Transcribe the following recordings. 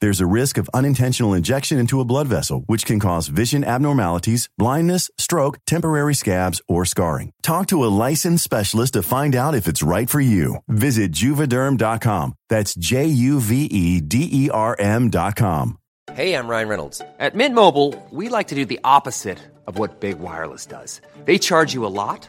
There's a risk of unintentional injection into a blood vessel, which can cause vision abnormalities, blindness, stroke, temporary scabs, or scarring. Talk to a licensed specialist to find out if it's right for you. Visit juvederm.com. That's J U V E D E R M.com. Hey, I'm Ryan Reynolds. At Mint Mobile, we like to do the opposite of what Big Wireless does. They charge you a lot,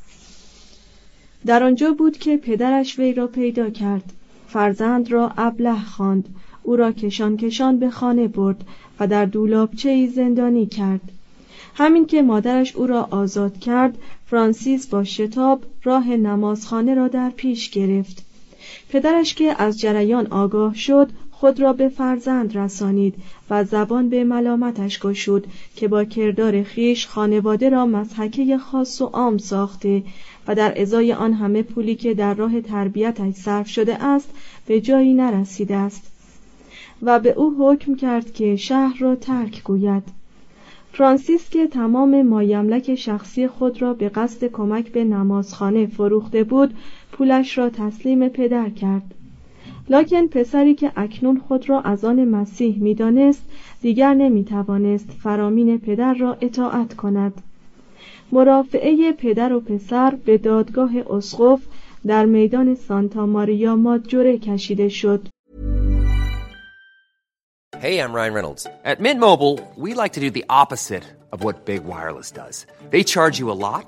در آنجا بود که پدرش وی را پیدا کرد. فرزند را ابله خواند. او را کشان کشان به خانه برد و در دولابچه زندانی کرد. همین که مادرش او را آزاد کرد فرانسیس با شتاب راه نمازخانه را در پیش گرفت. پدرش که از جریان آگاه شد خود را به فرزند رسانید و زبان به ملامتش گشود که با کردار خیش خانواده را مضحکه خاص و عام ساخته و در ازای آن همه پولی که در راه تربیتش صرف شده است به جایی نرسیده است و به او حکم کرد که شهر را ترک گوید. فرانسیس که تمام مایملک شخصی خود را به قصد کمک به نمازخانه فروخته بود پولش را تسلیم پدر کرد. لکن پسری که اکنون خود را از آن مسیح می‌دانست دیگر نمی‌توانست فرامین پدر را اطاعت کند مرافعه پدر و پسر به دادگاه اسقف در میدان سانتا ماریا ماجوره کشیده شد Hey, I'm Ryan Reynolds. At Mint Mobile, we like to do the opposite of what Big Wireless does. They charge you a lot,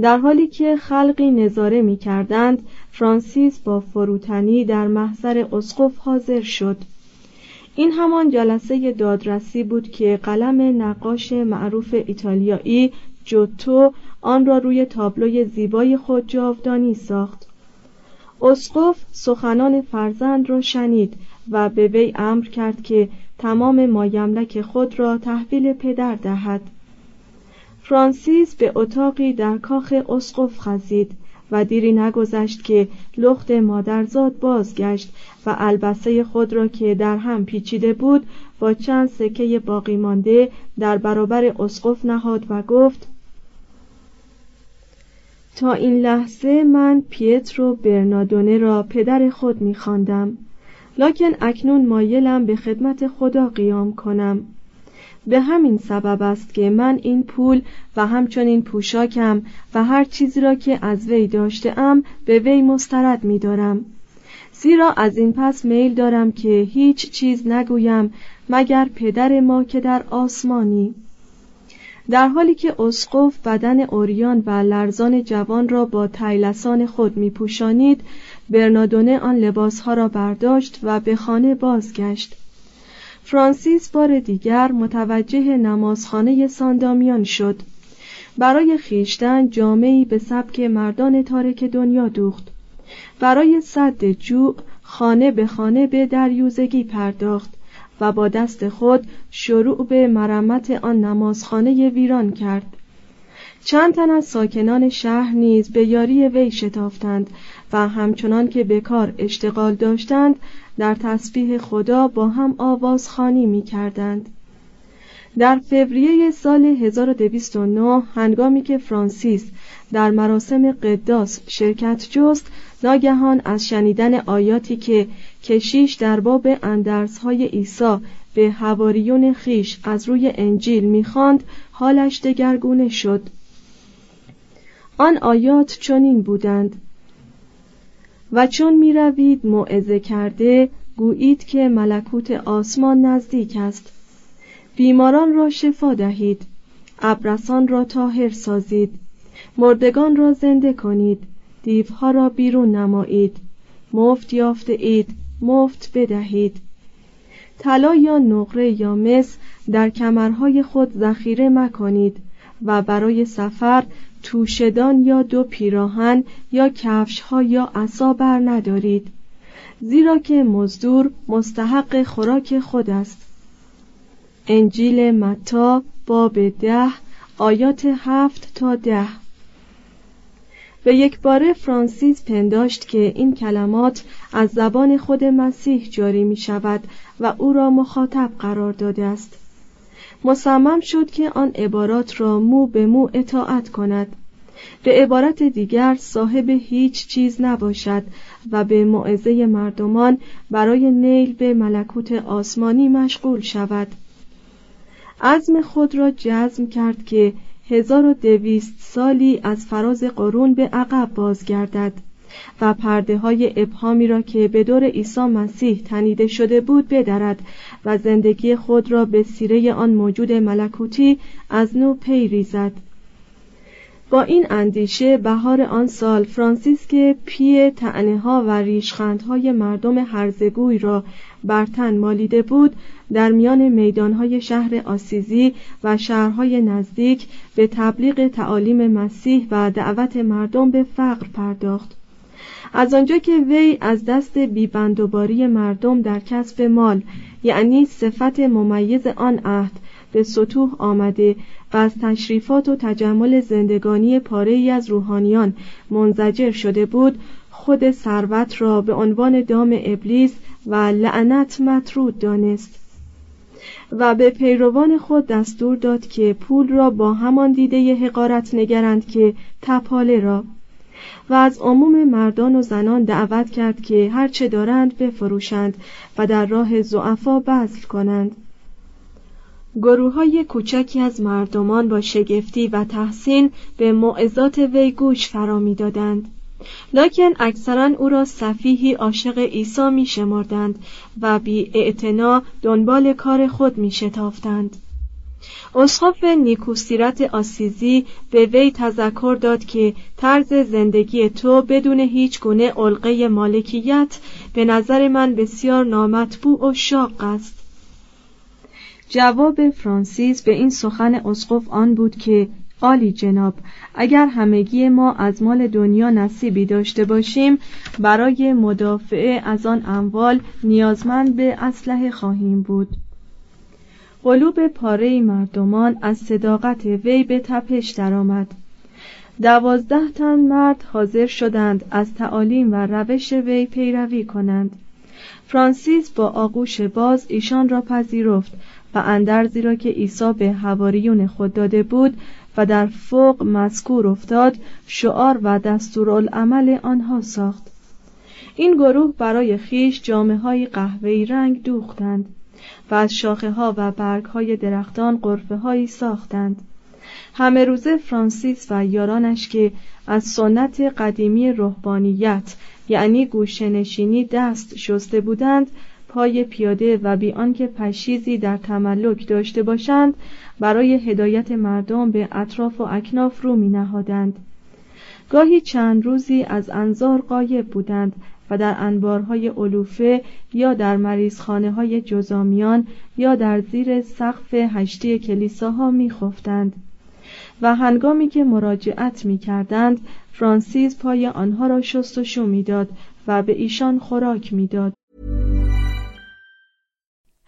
در حالی که خلقی نظاره می کردند فرانسیس با فروتنی در محضر اسقف حاضر شد. این همان جلسه دادرسی بود که قلم نقاش معروف ایتالیایی جوتو آن را روی تابلوی زیبای خود جاودانی ساخت. اسقف سخنان فرزند را شنید و به وی امر کرد که تمام مایملک خود را تحویل پدر دهد. فرانسیس به اتاقی در کاخ اسقف خزید و دیری نگذشت که لخت مادرزاد بازگشت و البسه خود را که در هم پیچیده بود با چند سکه باقی مانده در برابر اسقف نهاد و گفت تا این لحظه من پیترو برنادونه را پدر خود میخواندم. لکن اکنون مایلم به خدمت خدا قیام کنم. به همین سبب است که من این پول و همچنین پوشاکم و هر چیزی را که از وی داشته ام به وی مسترد می دارم. زیرا از این پس میل دارم که هیچ چیز نگویم مگر پدر ما که در آسمانی در حالی که اسقف بدن اوریان و لرزان جوان را با تیلسان خود می پوشانید برنادونه آن لباسها را برداشت و به خانه بازگشت فرانسیس بار دیگر متوجه نمازخانه ساندامیان شد. برای خیشتن جامعی به سبک مردان تارک دنیا دوخت. برای صد جوع خانه به خانه به دریوزگی پرداخت و با دست خود شروع به مرمت آن نمازخانه ویران کرد. چند تن از ساکنان شهر نیز به یاری وی شتافتند و همچنان که به کار اشتغال داشتند در تسبیح خدا با هم آوازخوانی می کردند. در فوریه سال 1209 هنگامی که فرانسیس در مراسم قداس شرکت جست ناگهان از شنیدن آیاتی که کشیش در باب اندرسهای عیسی به هواریون خیش از روی انجیل می‌خواند حالش دگرگونه شد آن آیات چنین بودند و چون می روید موعظه کرده گویید که ملکوت آسمان نزدیک است. بیماران را شفا دهید. ابرسان را تاهر سازید. مردگان را زنده کنید. دیوها را بیرون نمایید. مفت یافته اید. مفت بدهید. طلا یا نقره یا مس در کمرهای خود ذخیره مکنید و برای سفر توشدان یا دو پیراهن یا کفش ها یا عصا بر ندارید زیرا که مزدور مستحق خوراک خود است. انجیل متا باب ده آیات هفت تا ده. به یک باره فرانسیس پنداشت که این کلمات از زبان خود مسیح جاری می شود و او را مخاطب قرار داده است. مصمم شد که آن عبارات را مو به مو اطاعت کند. به عبارت دیگر صاحب هیچ چیز نباشد و به معزه مردمان برای نیل به ملکوت آسمانی مشغول شود. عزم خود را جزم کرد که هزار و دویست سالی از فراز قرون به عقب بازگردد. و پرده های ابهامی را که به دور عیسی مسیح تنیده شده بود بدرد و زندگی خود را به سیره آن موجود ملکوتی از نو پی ریزد. با این اندیشه بهار آن سال فرانسیس که پی تعنه ها و ریشخندهای مردم هرزگوی را بر تن مالیده بود در میان میدانهای شهر آسیزی و شهرهای نزدیک به تبلیغ تعالیم مسیح و دعوت مردم به فقر پرداخت. از آنجا که وی از دست بیبندوباری مردم در کسب مال یعنی صفت ممیز آن عهد به سطوح آمده و از تشریفات و تجمل زندگانی پاره ای از روحانیان منزجر شده بود خود ثروت را به عنوان دام ابلیس و لعنت مطرود دانست و به پیروان خود دستور داد که پول را با همان دیده حقارت نگرند که تپاله را و از عموم مردان و زنان دعوت کرد که هرچه دارند بفروشند و در راه زعفا بذل کنند گروه های کوچکی از مردمان با شگفتی و تحسین به معزات وی گوش فرا می‌دادند لکن اکثرا او را صفیحی عاشق عیسی می شمردند و بی دنبال کار خود می شتافتند. اسقف نیکوسیرت آسیزی به وی تذکر داد که طرز زندگی تو بدون هیچ گونه علقه مالکیت به نظر من بسیار نامطبوع و شاق است. جواب فرانسیس به این سخن اسقف آن بود که عالی جناب اگر همگی ما از مال دنیا نصیبی داشته باشیم برای مدافعه از آن اموال نیازمند به اسلحه خواهیم بود. قلوب پاره مردمان از صداقت وی به تپش درآمد. دوازده تن مرد حاضر شدند از تعالیم و روش وی پیروی کنند. فرانسیس با آغوش باز ایشان را پذیرفت و اندرزی را که عیسی به حواریون خود داده بود و در فوق مذکور افتاد شعار و دستورالعمل آنها ساخت. این گروه برای خیش جامعه های قهوه‌ای رنگ دوختند. و از شاخه ها و برگ های درختان قرفه هایی ساختند همه روزه فرانسیس و یارانش که از سنت قدیمی روحانیت یعنی گوشنشینی دست شسته بودند پای پیاده و بی آنکه پشیزی در تملک داشته باشند برای هدایت مردم به اطراف و اکناف رو می نهادند. گاهی چند روزی از انظار قایب بودند و در انبارهای علوفه یا در مریضخانه های جزامیان یا در زیر سقف هشتی کلیساها می خفتند. و هنگامی که مراجعت می کردند فرانسیس پای آنها را شست می‌داد و به ایشان خوراک می‌داد.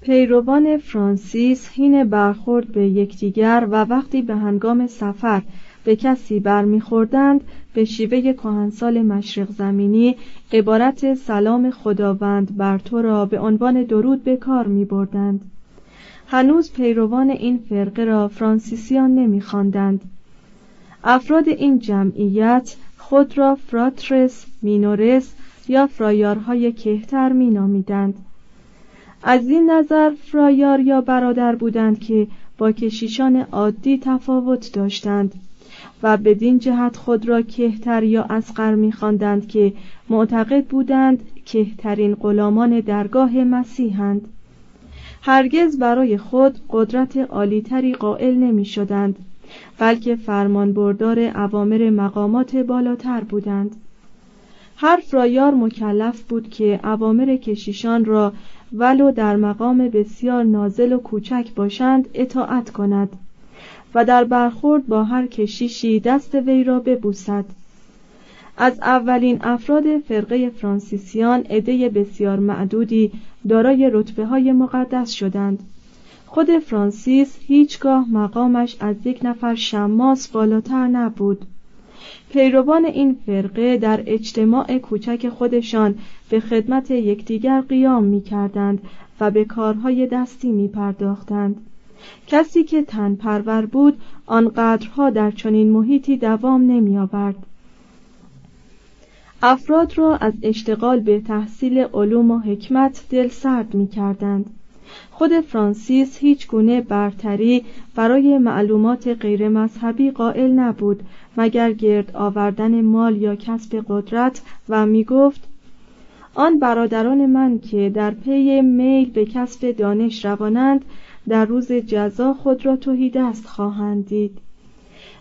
پیروان فرانسیس حین برخورد به یکدیگر و وقتی به هنگام سفر به کسی برمیخوردند به شیوه کهنسال مشرق زمینی عبارت سلام خداوند بر تو را به عنوان درود به کار می بردند. هنوز پیروان این فرقه را فرانسیسیان نمیخواندند. افراد این جمعیت خود را فراترس مینورس یا فرایارهای کهتر مینامیدند. از این نظر فرایار یا برادر بودند که با کشیشان عادی تفاوت داشتند و بدین جهت خود را کهتر یا اسقر میخواندند که معتقد بودند کهترین غلامان درگاه مسیحند. هرگز برای خود قدرت عالیتری قائل نمی شدند بلکه فرمانبردار اوامر مقامات بالاتر بودند. هر فرایار مکلف بود که اوامر کشیشان را ولو در مقام بسیار نازل و کوچک باشند اطاعت کند و در برخورد با هر کشیشی دست وی را ببوسد. از اولین افراد فرقه فرانسیسیان عده بسیار معدودی دارای رتبه های مقدس شدند. خود فرانسیس هیچگاه مقامش از یک نفر شماس بالاتر نبود. پیروان این فرقه در اجتماع کوچک خودشان به خدمت یکدیگر قیام می کردند و به کارهای دستی می پرداختند. کسی که تن پرور بود آنقدرها در چنین محیطی دوام نمی آورد. افراد را از اشتغال به تحصیل علوم و حکمت دل سرد می کردند. خود فرانسیس هیچ گونه برتری برای معلومات غیر مذهبی قائل نبود مگر گرد آوردن مال یا کسب قدرت و می گفت آن برادران من که در پی میل به کسب دانش روانند در روز جزا خود را توهی دست خواهند دید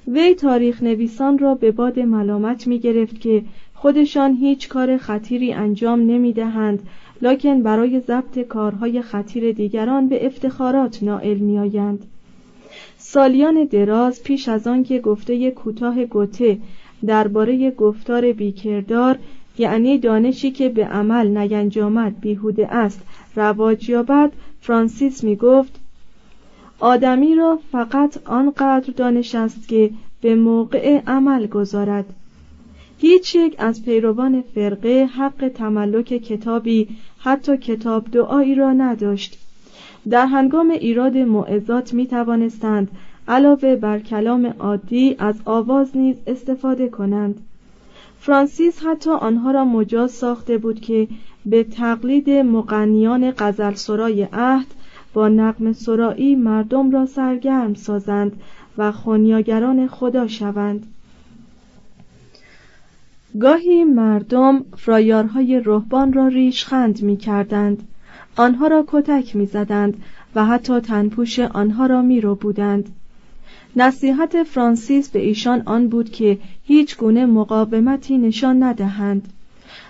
وی تاریخ نویسان را به باد ملامت می گرفت که خودشان هیچ کار خطیری انجام نمی دهند لکن برای ضبط کارهای خطیر دیگران به افتخارات نائل می آیند. سالیان دراز پیش از آن که گفته کوتاه گوته درباره گفتار بیکردار یعنی دانشی که به عمل نینجامد بیهوده است رواج یابد فرانسیس می گفت آدمی را فقط آنقدر دانش است که به موقع عمل گذارد. هیچ یک از پیروان فرقه حق تملک کتابی حتی کتاب دعایی را نداشت. در هنگام ایراد معزات می توانستند علاوه بر کلام عادی از آواز نیز استفاده کنند. فرانسیس حتی آنها را مجاز ساخته بود که به تقلید مقنیان غزل سرای عهد با نقم سرایی مردم را سرگرم سازند و خونیاگران خدا شوند. گاهی مردم فرایارهای رهبان را ریشخند می کردند آنها را کتک می زدند و حتی تنپوش آنها را می رو بودند نصیحت فرانسیس به ایشان آن بود که هیچ گونه مقاومتی نشان ندهند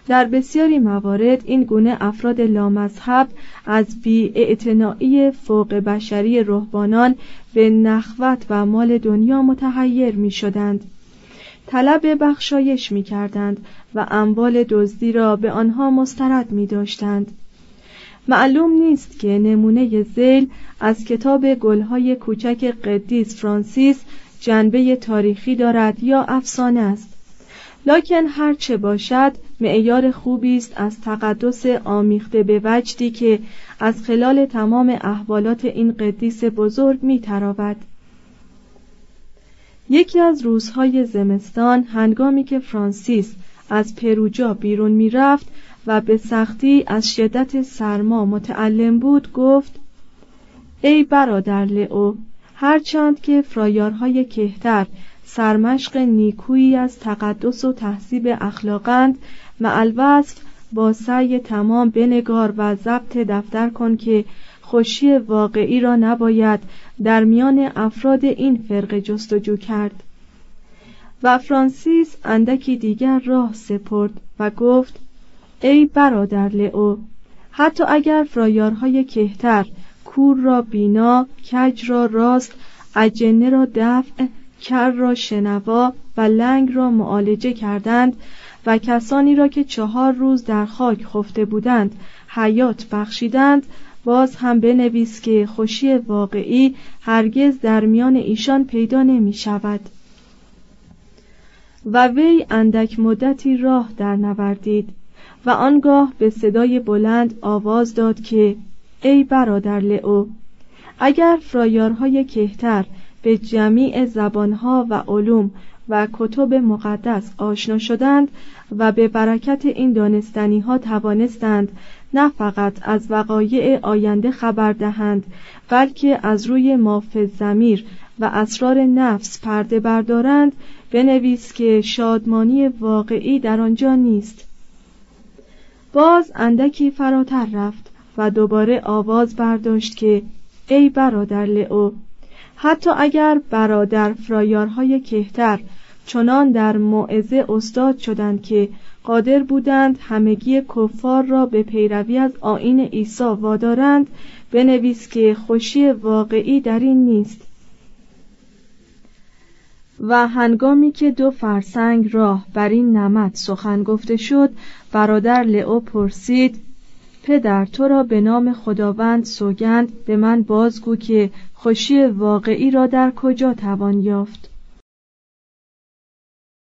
در بسیاری موارد این گونه افراد لامذهب از بی فوق بشری رهبانان به نخوت و مال دنیا متحیر می شدند. طلب بخشایش می کردند و اموال دزدی را به آنها مسترد می داشتند. معلوم نیست که نمونه زیل از کتاب گلهای کوچک قدیس فرانسیس جنبه تاریخی دارد یا افسانه است. لکن هرچه باشد معیار خوبی است از تقدس آمیخته به وجدی که از خلال تمام احوالات این قدیس بزرگ می یکی از روزهای زمستان هنگامی که فرانسیس از پروجا بیرون می رفت و به سختی از شدت سرما متعلم بود گفت ای برادر لئو هرچند که فرایارهای کهتر سرمشق نیکویی از تقدس و تحصیب اخلاقند معلوصف با سعی تمام بنگار و ضبط دفتر کن که خوشی واقعی را نباید در میان افراد این فرقه جستجو کرد. و فرانسیس اندکی دیگر راه سپرد و گفت ای برادر لئو حتی اگر فرایارهای کهتر کور را بینا کج را راست اجنه را دفع کر را شنوا و لنگ را معالجه کردند و کسانی را که چهار روز در خاک خفته بودند حیات بخشیدند باز هم بنویس که خوشی واقعی هرگز در میان ایشان پیدا نمی شود. و وی اندک مدتی راه در نوردید. و آنگاه به صدای بلند آواز داد که ای برادر لئو اگر فرایارهای کهتر به جمیع زبانها و علوم و کتب مقدس آشنا شدند و به برکت این دانستنی ها توانستند نه فقط از وقایع آینده خبر دهند بلکه از روی ماف زمیر و اسرار نفس پرده بردارند بنویس که شادمانی واقعی در آنجا نیست. باز اندکی فراتر رفت و دوباره آواز برداشت که ای برادر لئو حتی اگر برادر فرایارهای کهتر چنان در موعظه استاد شدند که قادر بودند همگی کفار را به پیروی از آین عیسی وادارند بنویس که خوشی واقعی در این نیست. و هنگامی که دو فرسنگ راه بر این نمد سخن گفته شد برادر لئو پرسید پدر تو را به نام خداوند سوگند به من بازگو که خوشی واقعی را در کجا توان یافت؟